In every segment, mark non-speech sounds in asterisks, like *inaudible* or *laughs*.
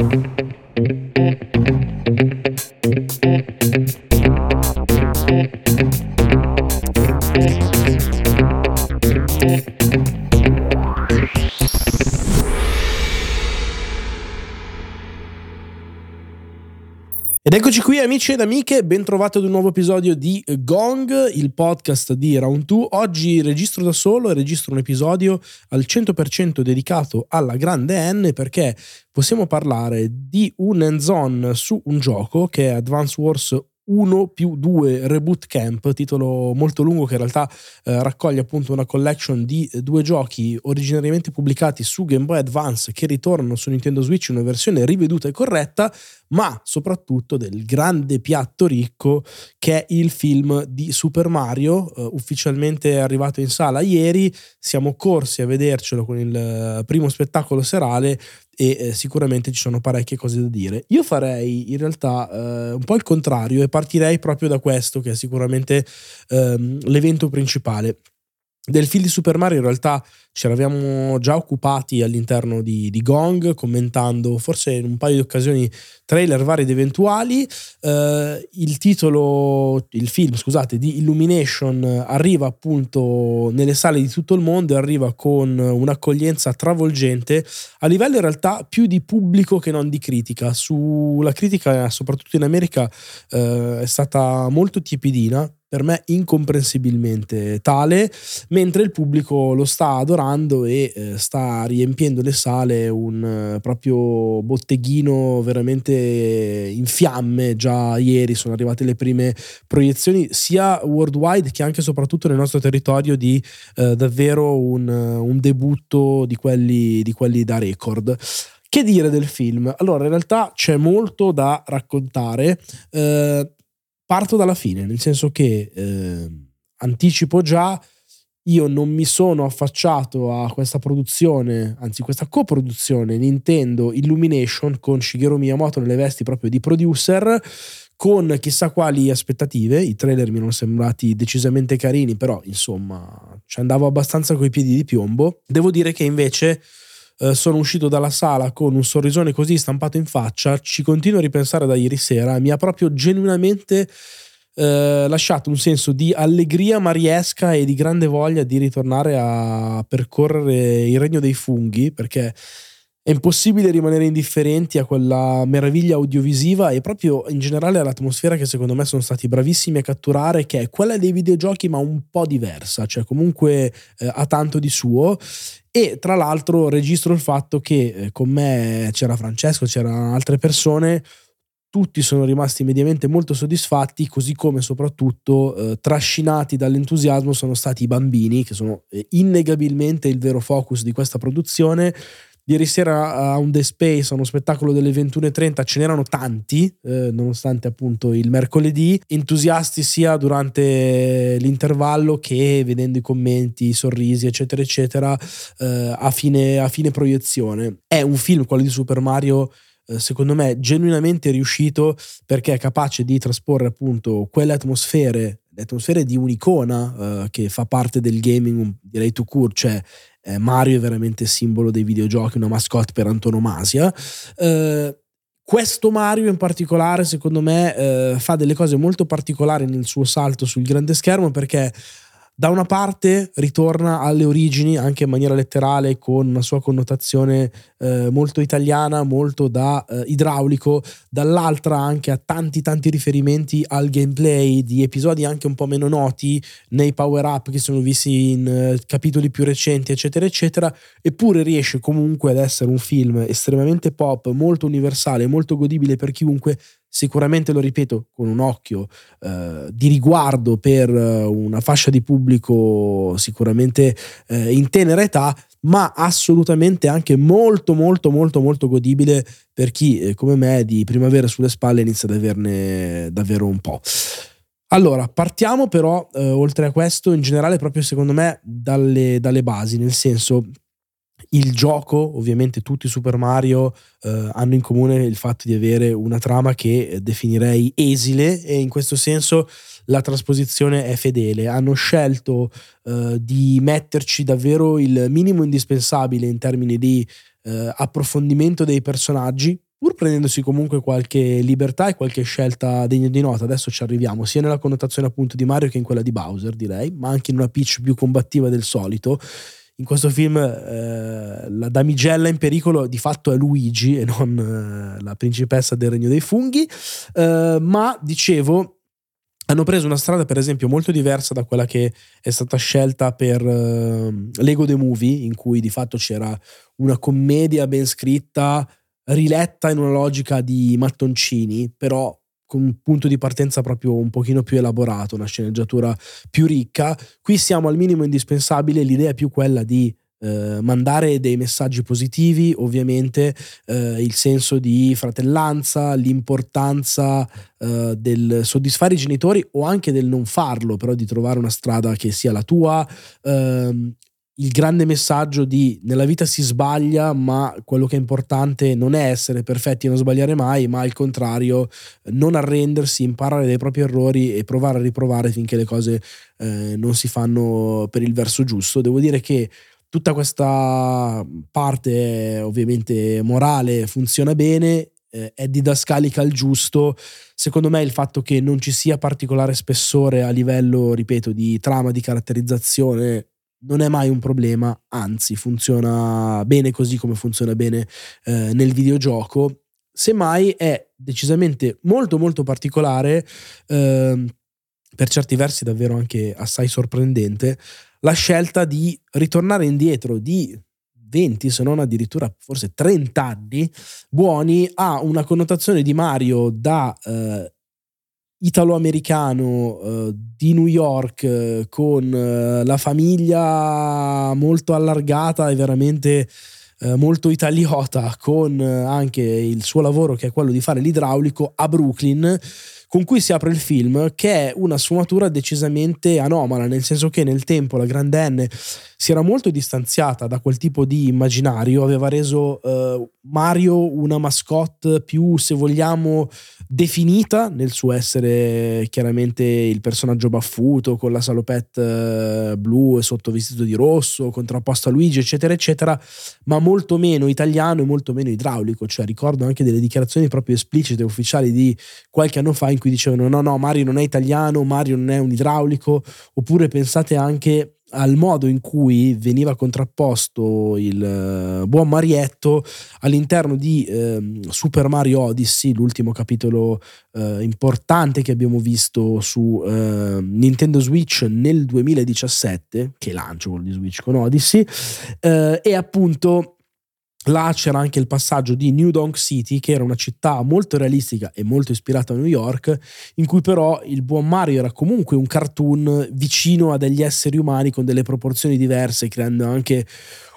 thank you amici ed amiche, ben trovati ad un nuovo episodio di Gong, il podcast di Round 2. Oggi registro da solo e registro un episodio al 100% dedicato alla grande N perché possiamo parlare di un hands-on su un gioco che è Advance Wars 1 più 2 Reboot Camp, titolo molto lungo che in realtà eh, raccoglie appunto una collection di due giochi originariamente pubblicati su Game Boy Advance che ritornano su Nintendo Switch in una versione riveduta e corretta, ma soprattutto del grande piatto ricco che è il film di Super Mario, eh, ufficialmente arrivato in sala ieri, siamo corsi a vedercelo con il eh, primo spettacolo serale e eh, sicuramente ci sono parecchie cose da dire. Io farei in realtà eh, un po' il contrario e partirei proprio da questo che è sicuramente ehm, l'evento principale. Del film di Super Mario in realtà ci eravamo già occupati all'interno di, di, Gong, commentando forse in un paio di occasioni trailer vari ed eventuali. Uh, il titolo, il film, scusate, di Illumination arriva appunto nelle sale di tutto il mondo e arriva con un'accoglienza travolgente a livello in realtà più di pubblico che non di critica. Sulla critica, soprattutto in America, uh, è stata molto tiepidina per me incomprensibilmente tale, mentre il pubblico lo sta adorando e eh, sta riempiendo le sale un eh, proprio botteghino veramente in fiamme. Già ieri sono arrivate le prime proiezioni sia worldwide che anche e soprattutto nel nostro territorio di eh, davvero un, un debutto di quelli, di quelli da record. Che dire del film? Allora, in realtà c'è molto da raccontare. Eh, parto dalla fine, nel senso che eh, anticipo già, io non mi sono affacciato a questa produzione, anzi questa coproduzione Nintendo Illumination con Shigeru Miyamoto nelle vesti proprio di producer, con chissà quali aspettative, i trailer mi sono sembrati decisamente carini, però insomma ci andavo abbastanza coi piedi di piombo. Devo dire che invece eh, sono uscito dalla sala con un sorrisone così stampato in faccia, ci continuo a ripensare da ieri sera, mi ha proprio genuinamente eh, lasciato un senso di allegria mariesca e di grande voglia di ritornare a percorrere il regno dei funghi, perché è impossibile rimanere indifferenti a quella meraviglia audiovisiva e proprio in generale all'atmosfera che secondo me sono stati bravissimi a catturare, che è quella dei videogiochi ma un po' diversa, cioè comunque eh, ha tanto di suo. E tra l'altro registro il fatto che eh, con me c'era Francesco, c'erano altre persone, tutti sono rimasti mediamente molto soddisfatti, così come soprattutto eh, trascinati dall'entusiasmo sono stati i bambini, che sono eh, innegabilmente il vero focus di questa produzione Ieri sera a un The Space, a uno spettacolo delle 21.30, ce n'erano tanti, eh, nonostante appunto il mercoledì, entusiasti sia durante l'intervallo che vedendo i commenti, i sorrisi, eccetera, eccetera, eh, a, fine, a fine proiezione. È un film, quello di Super Mario, eh, secondo me genuinamente riuscito perché è capace di trasporre appunto quelle atmosfere, le atmosfere di un'icona uh, che fa parte del gaming, direi to court, cioè eh, Mario è veramente simbolo dei videogiochi, una mascotte per antonomasia. Eh, questo Mario in particolare, secondo me, eh, fa delle cose molto particolari nel suo salto sul grande schermo perché da una parte ritorna alle origini anche in maniera letterale con una sua connotazione eh, molto italiana, molto da eh, idraulico, dall'altra anche a tanti tanti riferimenti al gameplay di episodi anche un po' meno noti nei power up che sono visti in eh, capitoli più recenti eccetera eccetera, eppure riesce comunque ad essere un film estremamente pop, molto universale, molto godibile per chiunque sicuramente lo ripeto con un occhio eh, di riguardo per eh, una fascia di pubblico sicuramente eh, in tenera età ma assolutamente anche molto molto molto molto godibile per chi eh, come me di primavera sulle spalle inizia ad averne davvero un po'. Allora, partiamo però, eh, oltre a questo, in generale, proprio secondo me, dalle, dalle basi, nel senso, il gioco, ovviamente tutti Super Mario eh, hanno in comune il fatto di avere una trama che definirei esile e in questo senso la trasposizione è fedele. Hanno scelto eh, di metterci davvero il minimo indispensabile in termini di eh, approfondimento dei personaggi, pur prendendosi comunque qualche libertà e qualche scelta degna di nota, adesso ci arriviamo, sia nella connotazione appunto di Mario che in quella di Bowser, direi, ma anche in una pitch più combattiva del solito. In questo film eh, la damigella in pericolo di fatto è Luigi e non eh, la principessa del regno dei funghi, eh, ma dicevo hanno preso una strada per esempio molto diversa da quella che è stata scelta per uh, Lego The Movie in cui di fatto c'era una commedia ben scritta riletta in una logica di mattoncini, però con un punto di partenza proprio un pochino più elaborato, una sceneggiatura più ricca. Qui siamo al minimo indispensabile, l'idea è più quella di eh, mandare dei messaggi positivi, ovviamente eh, il senso di fratellanza, l'importanza eh, del soddisfare i genitori o anche del non farlo, però di trovare una strada che sia la tua, ehm, il grande messaggio di nella vita si sbaglia, ma quello che è importante non è essere perfetti e non sbagliare mai, ma al contrario non arrendersi, imparare dai propri errori e provare a riprovare finché le cose eh, non si fanno per il verso giusto. Devo dire che tutta questa parte ovviamente morale funziona bene, eh, è didascalica al giusto. Secondo me il fatto che non ci sia particolare spessore a livello, ripeto, di trama, di caratterizzazione non è mai un problema, anzi funziona bene così come funziona bene eh, nel videogioco. Semmai è decisamente molto molto particolare, eh, per certi versi davvero anche assai sorprendente, la scelta di ritornare indietro di 20 se non addirittura forse 30 anni buoni a una connotazione di Mario da eh, italo-americano eh, di New York eh, con eh, la famiglia molto allargata e veramente eh, molto italiota con eh, anche il suo lavoro che è quello di fare l'idraulico a Brooklyn con cui si apre il film, che è una sfumatura decisamente anomala, nel senso che nel tempo la Grande N si era molto distanziata da quel tipo di immaginario, aveva reso uh, Mario una mascotte più, se vogliamo, definita nel suo essere chiaramente il personaggio baffuto con la salopette uh, blu e sottovestito di rosso, contrapposto a Luigi, eccetera, eccetera, ma molto meno italiano e molto meno idraulico. Cioè, ricordo anche delle dichiarazioni proprio esplicite ufficiali di qualche anno fa in cui dicevano no, no, Mario non è italiano, Mario non è un idraulico, oppure pensate anche al modo in cui veniva contrapposto il uh, buon Marietto all'interno di uh, Super Mario Odyssey, l'ultimo capitolo uh, importante che abbiamo visto su ehm, Nintendo Switch nel 2017, che lancio quello di Switch con Odyssey, eh, e appunto Là c'era anche il passaggio di New Donk City, che era una città molto realistica e molto ispirata a New York, in cui però il buon Mario era comunque un cartoon vicino a degli esseri umani con delle proporzioni diverse, creando anche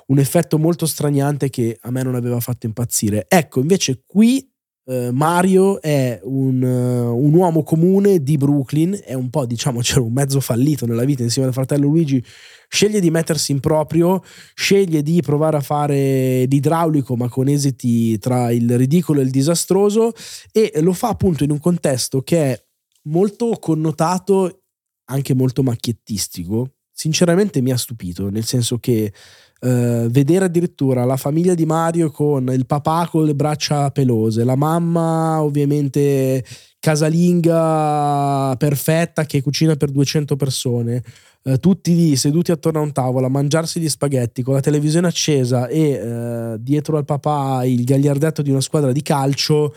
un effetto molto straniante che a me non aveva fatto impazzire. Ecco, invece qui Uh, Mario è un, uh, un, uomo comune di Brooklyn, è un po' diciamo *laughs* c'era un mezzo fallito nella vita insieme al fratello Luigi, sceglie di mettersi in proprio, sceglie di provare a fare l'idraulico ma con esiti tra il ridicolo e il disastroso e lo fa appunto in un contesto che è molto connotato, anche molto macchiettistico. Sinceramente mi ha stupito, nel senso che Uh, vedere addirittura la famiglia di Mario con il papà con le braccia pelose, la mamma ovviamente casalinga perfetta che cucina per 200 persone, uh, tutti lì seduti attorno a un tavolo a mangiarsi gli spaghetti con la televisione accesa e uh, dietro al papà il gagliardetto di una squadra di calcio,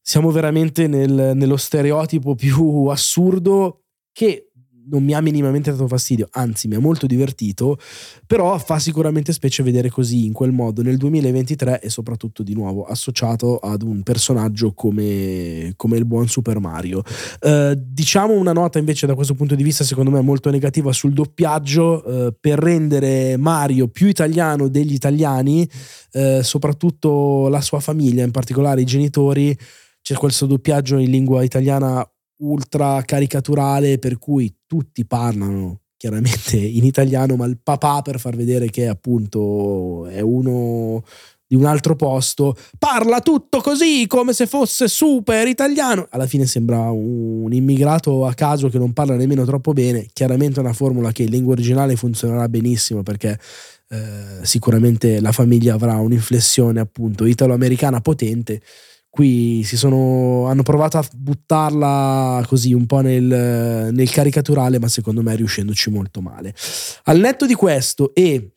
siamo veramente nel, nello stereotipo più assurdo che non mi ha minimamente dato fastidio, anzi mi ha molto divertito, però fa sicuramente specie vedere così, in quel modo, nel 2023 e soprattutto di nuovo associato ad un personaggio come, come il buon Super Mario. Eh, diciamo una nota invece da questo punto di vista secondo me molto negativa sul doppiaggio, eh, per rendere Mario più italiano degli italiani, eh, soprattutto la sua famiglia, in particolare i genitori, c'è questo doppiaggio in lingua italiana ultra caricaturale per cui tutti parlano chiaramente *laughs* in italiano, ma il papà per far vedere che appunto è uno di un altro posto, parla tutto così come se fosse super italiano. Alla fine sembra un immigrato a caso che non parla nemmeno troppo bene. Chiaramente è una formula che in lingua originale funzionerà benissimo perché eh, sicuramente la famiglia avrà un'inflessione appunto italo-americana potente. Qui sono, hanno provato a buttarla così un po' nel, nel caricaturale, ma secondo me riuscendoci molto male. Al netto di questo e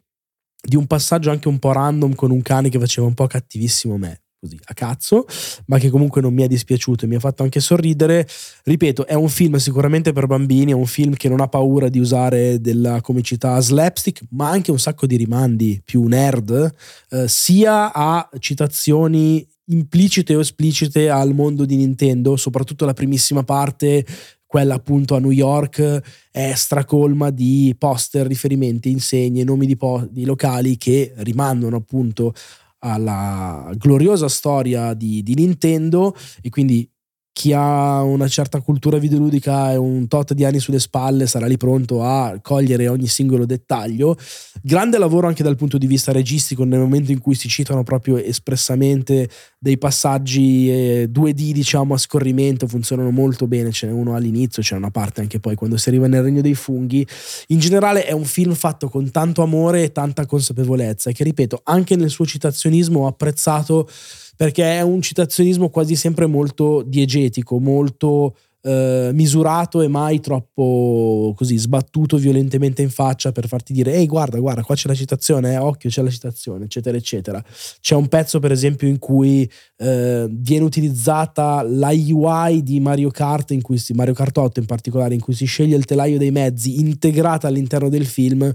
di un passaggio anche un po' random con un cane che faceva un po' cattivissimo me, così a cazzo, ma che comunque non mi è dispiaciuto e mi ha fatto anche sorridere. Ripeto, è un film sicuramente per bambini, è un film che non ha paura di usare della comicità slapstick, ma anche un sacco di rimandi più nerd, eh, sia a citazioni implicite o esplicite al mondo di Nintendo, soprattutto la primissima parte quella appunto a New York è stracolma di poster, riferimenti, insegne, nomi di, po- di locali che rimandano appunto alla gloriosa storia di, di Nintendo e quindi chi ha una certa cultura videoludica e un tot di anni sulle spalle sarà lì pronto a cogliere ogni singolo dettaglio. Grande lavoro anche dal punto di vista registico nel momento in cui si citano proprio espressamente dei passaggi eh, 2D diciamo a scorrimento, funzionano molto bene, ce n'è uno all'inizio, c'è una parte anche poi quando si arriva nel regno dei funghi. In generale è un film fatto con tanto amore e tanta consapevolezza e che ripeto, anche nel suo citazionismo ho apprezzato perché è un citazionismo quasi sempre molto diegetico, molto eh, misurato e mai troppo così sbattuto violentemente in faccia per farti dire ehi guarda guarda qua c'è la citazione eh, occhio c'è la citazione eccetera eccetera. C'è un pezzo per esempio in cui eh, viene utilizzata la UI di Mario Kart in cui si, Mario Kart 8 in particolare in cui si sceglie il telaio dei mezzi integrata all'interno del film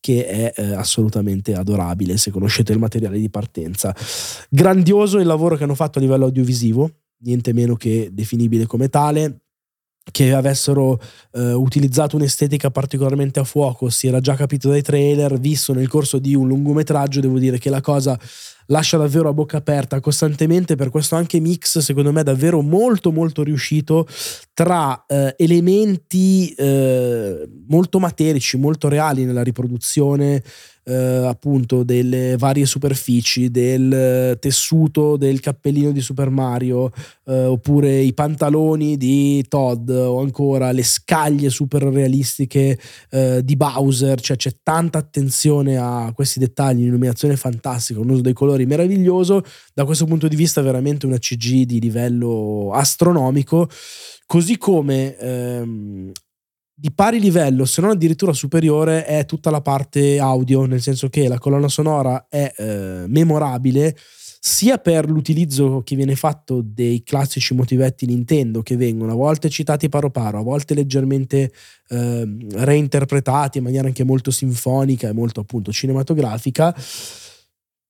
che è eh, assolutamente adorabile se conoscete il materiale di partenza. Grandioso il lavoro che hanno fatto a livello audiovisivo niente meno che definibile come tale che avessero eh, utilizzato un'estetica particolarmente a fuoco, si era già capito dai trailer, visto nel corso di un lungometraggio, devo dire che la cosa lascia davvero a bocca aperta costantemente, per questo anche mix secondo me davvero molto molto riuscito tra eh, elementi eh, molto materici, molto reali nella riproduzione eh, appunto delle varie superfici, del tessuto del cappellino di Super Mario, eh, oppure i pantaloni di Todd o ancora le scaglie super realistiche eh, di Bowser, cioè c'è tanta attenzione a questi dettagli, un'illuminazione fantastica, un uso dei colori meraviglioso, da questo punto di vista veramente una CG di livello astronomico, così come ehm, di pari livello, se non addirittura superiore, è tutta la parte audio, nel senso che la colonna sonora è eh, memorabile sia per l'utilizzo che viene fatto dei classici motivetti Nintendo che vengono a volte citati paro paro, a volte leggermente eh, reinterpretati in maniera anche molto sinfonica e molto appunto cinematografica.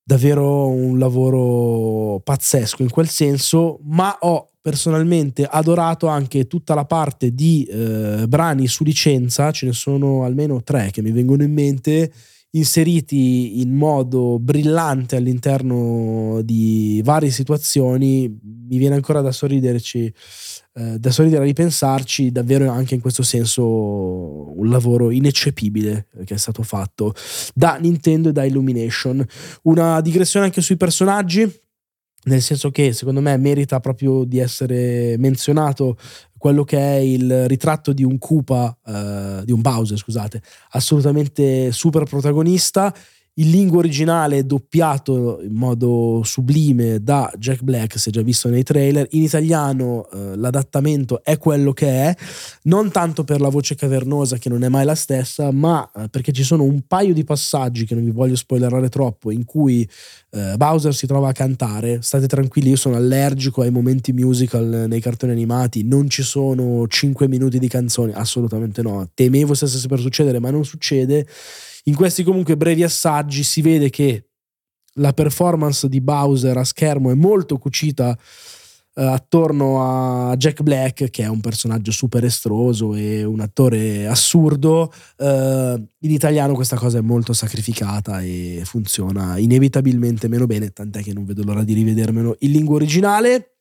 Davvero un lavoro pazzesco in quel senso, ma ho personalmente adorato anche tutta la parte di eh, brani su licenza, ce ne sono almeno tre che mi vengono in mente, inseriti in modo brillante all'interno di varie situazioni. Mi viene ancora da sorriderci, eh, da sorridere a ripensarci, davvero anche in questo senso un lavoro ineccepibile che è stato fatto da Nintendo e da Illumination. Una digressione anche sui personaggi nel senso che secondo me merita proprio di essere menzionato quello che è il ritratto di un Koopa, eh, di un Bowser, scusate, assolutamente super protagonista in lingua originale doppiato in modo sublime da Jack Black, si è già visto nei trailer. In italiano eh, l'adattamento è quello che è, non tanto per la voce cavernosa che non è mai la stessa, ma eh, perché ci sono un paio di passaggi che non vi voglio spoilerare troppo, in cui eh, Bowser si trova a cantare. State tranquilli, io sono allergico ai momenti musical nei cartoni animati, non ci sono 5 minuti di canzoni, assolutamente no. Temevo se stesse per succedere, ma non succede in questi comunque brevi assaggi si vede che la performance di Bowser a schermo è molto cucita eh, attorno a Jack Black, che è un personaggio super estroso e un attore assurdo. Eh, in italiano questa cosa è molto sacrificata e funziona inevitabilmente meno bene, tant'è che non vedo l'ora di rivedermelo in lingua originale.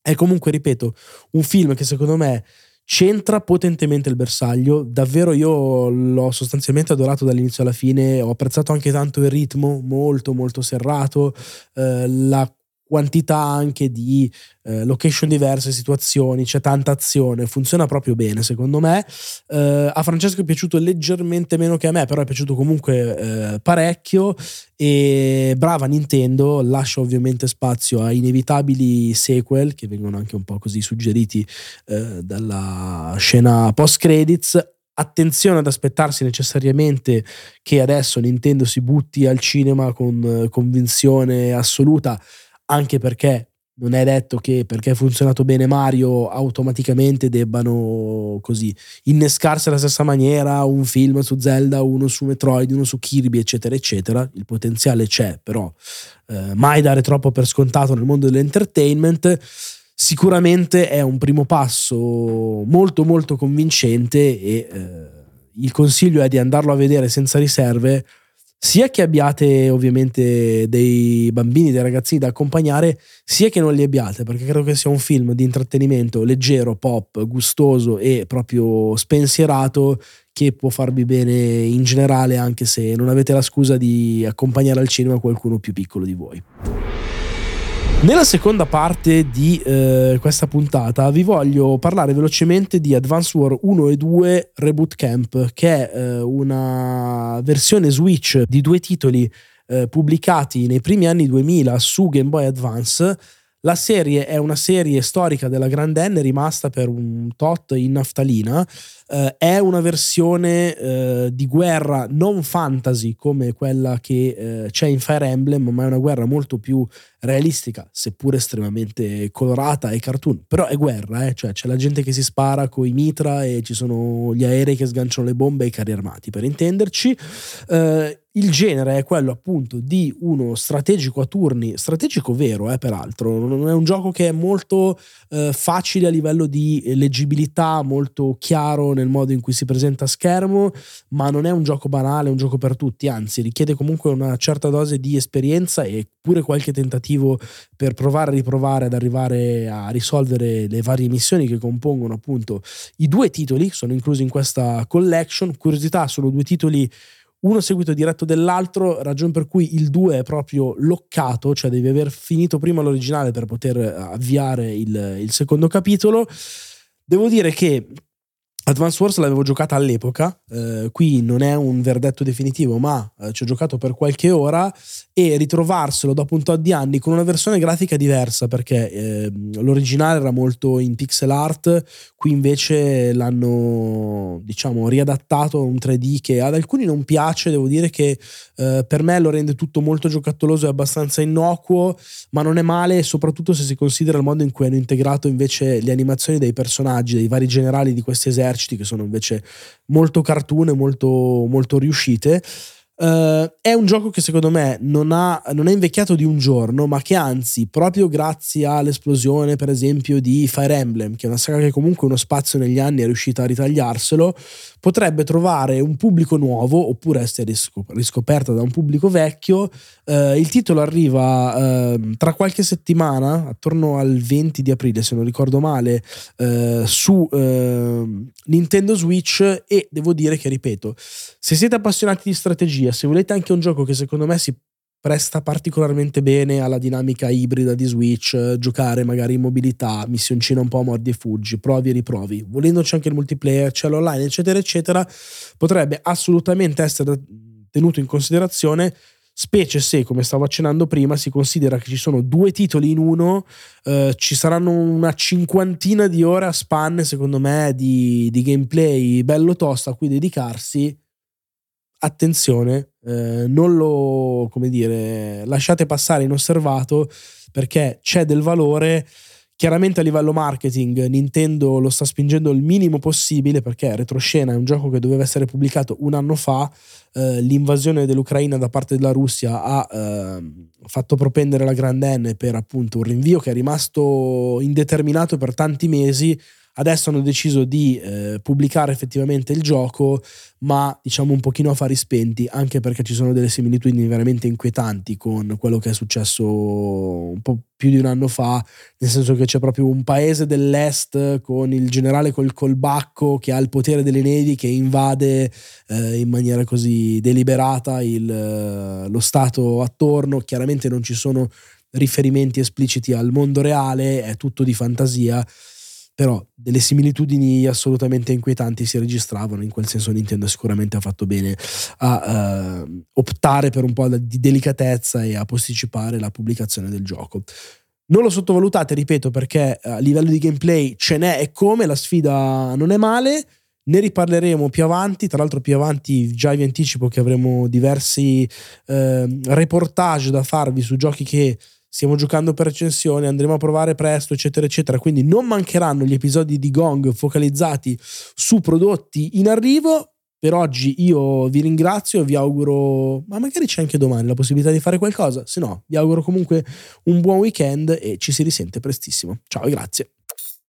È comunque, ripeto, un film che secondo me C'entra potentemente il bersaglio, davvero io l'ho sostanzialmente adorato dall'inizio alla fine, ho apprezzato anche tanto il ritmo, molto molto serrato, eh, la quantità anche di eh, location diverse, situazioni, c'è tanta azione, funziona proprio bene secondo me. Eh, a Francesco è piaciuto leggermente meno che a me, però è piaciuto comunque eh, parecchio. E brava Nintendo, lascia ovviamente spazio a inevitabili sequel che vengono anche un po' così suggeriti eh, dalla scena post credits attenzione ad aspettarsi necessariamente che adesso Nintendo si butti al cinema con eh, convinzione assoluta anche perché non è detto che perché ha funzionato bene Mario automaticamente debbano così innescarsi alla stessa maniera un film su Zelda, uno su Metroid, uno su Kirby, eccetera, eccetera. Il potenziale c'è, però eh, mai dare troppo per scontato nel mondo dell'entertainment. Sicuramente è un primo passo molto molto convincente e eh, il consiglio è di andarlo a vedere senza riserve sia che abbiate ovviamente dei bambini, dei ragazzini da accompagnare, sia che non li abbiate, perché credo che sia un film di intrattenimento leggero, pop, gustoso e proprio spensierato che può farvi bene in generale anche se non avete la scusa di accompagnare al cinema qualcuno più piccolo di voi. Nella seconda parte di eh, questa puntata vi voglio parlare velocemente di Advance War 1 e 2 Reboot Camp, che è eh, una versione Switch di due titoli eh, pubblicati nei primi anni 2000 su Game Boy Advance. La serie è una serie storica della Grand N rimasta per un tot in naftalina eh, è una versione eh, di guerra non fantasy come quella che eh, c'è in Fire Emblem, ma è una guerra molto più realistica, seppur estremamente colorata e cartoon. Però è guerra, eh? cioè c'è la gente che si spara con i mitra e ci sono gli aerei che sganciano le bombe e i carri armati, per intenderci. Eh, il genere è quello appunto di uno strategico a turni, strategico vero eh, peraltro, non è un gioco che è molto facile a livello di leggibilità, molto chiaro nel modo in cui si presenta a schermo, ma non è un gioco banale, è un gioco per tutti, anzi richiede comunque una certa dose di esperienza e pure qualche tentativo per provare a riprovare ad arrivare a risolvere le varie missioni che compongono appunto i due titoli, sono inclusi in questa collection. Curiosità, sono due titoli uno seguito diretto dell'altro, ragione per cui il 2 è proprio loccato, cioè devi aver finito prima l'originale per poter avviare il, il secondo capitolo. Devo dire che Advance Wars l'avevo giocata all'epoca, eh, qui non è un verdetto definitivo, ma eh, ci ho giocato per qualche ora e ritrovarselo dopo un tot di anni con una versione grafica diversa perché eh, l'originale era molto in pixel art, qui invece l'hanno diciamo riadattato a un 3D che ad alcuni non piace, devo dire che eh, per me lo rende tutto molto giocattoloso e abbastanza innocuo, ma non è male soprattutto se si considera il modo in cui hanno integrato invece le animazioni dei personaggi, dei vari generali di questi eserciti eserciti che sono invece molto cartoon e molto, molto riuscite. Uh, è un gioco che secondo me non, ha, non, è invecchiato di un giorno, ma che anzi, proprio grazie all'esplosione, per esempio, di Fire Emblem, che è una saga che comunque uno spazio negli anni è riuscita a ritagliarselo, potrebbe trovare un pubblico nuovo oppure essere riscoperta da un pubblico vecchio. Uh, il titolo arriva uh, tra qualche settimana, attorno al 20 di aprile, se non ricordo male, su Nintendo Switch e devo dire che, ripeto, se siete appassionati di strategia, se volete anche un gioco che secondo me si presta particolarmente bene alla dinamica ibrida di Switch, giocare magari in mobilità, missioncina un po' a mordi e fuggi, provi e riprovi, volendoci anche il multiplayer, c'è l'online, eccetera, eccetera, potrebbe assolutamente essere tenuto in considerazione specie se, come stavo accennando prima, si considera che ci sono due titoli in uno, eh, ci saranno una cinquantina di ore a spanne, secondo me, di, di gameplay bello tosto a cui dedicarsi attenzione, eh, non lo, come dire, lasciate passare inosservato perché c'è del valore. Chiaramente a livello marketing Nintendo lo sta spingendo il minimo possibile perché Retroscena è un gioco che doveva essere pubblicato un anno fa, eh, l'invasione dell'Ucraina da parte della Russia ha eh, fatto propendere la Grand N per appunto un rinvio che è rimasto indeterminato per tanti mesi, Adesso hanno deciso di eh, pubblicare effettivamente il gioco, ma diciamo un pochino a fari spenti, anche perché ci sono delle similitudini veramente inquietanti con quello che è successo un po' più di un anno fa, nel senso che c'è proprio un paese dell'est con il generale col colbacco che ha il potere delle nevi che invade eh, in maniera così deliberata il, lo stato attorno. Chiaramente non ci sono riferimenti espliciti al mondo reale, è tutto di fantasia, però delle similitudini assolutamente inquietanti si registravano, in quel senso Nintendo sicuramente ha fatto bene a uh, optare per un po' di delicatezza e a posticipare la pubblicazione del gioco. Non lo sottovalutate, ripeto, perché a livello di gameplay ce n'è e come, la sfida non è male, ne riparleremo più avanti, tra l'altro più avanti già vi anticipo che avremo diversi eh, reportage da farvi su giochi che stiamo giocando per recensione, andremo a provare presto, eccetera, eccetera. Quindi non mancheranno gli episodi di Gong focalizzati su prodotti in arrivo. Per oggi io vi ringrazio, vi auguro, ma magari c'è anche domani la possibilità di fare qualcosa, se no vi auguro comunque un buon weekend e ci si risente prestissimo. Ciao e grazie.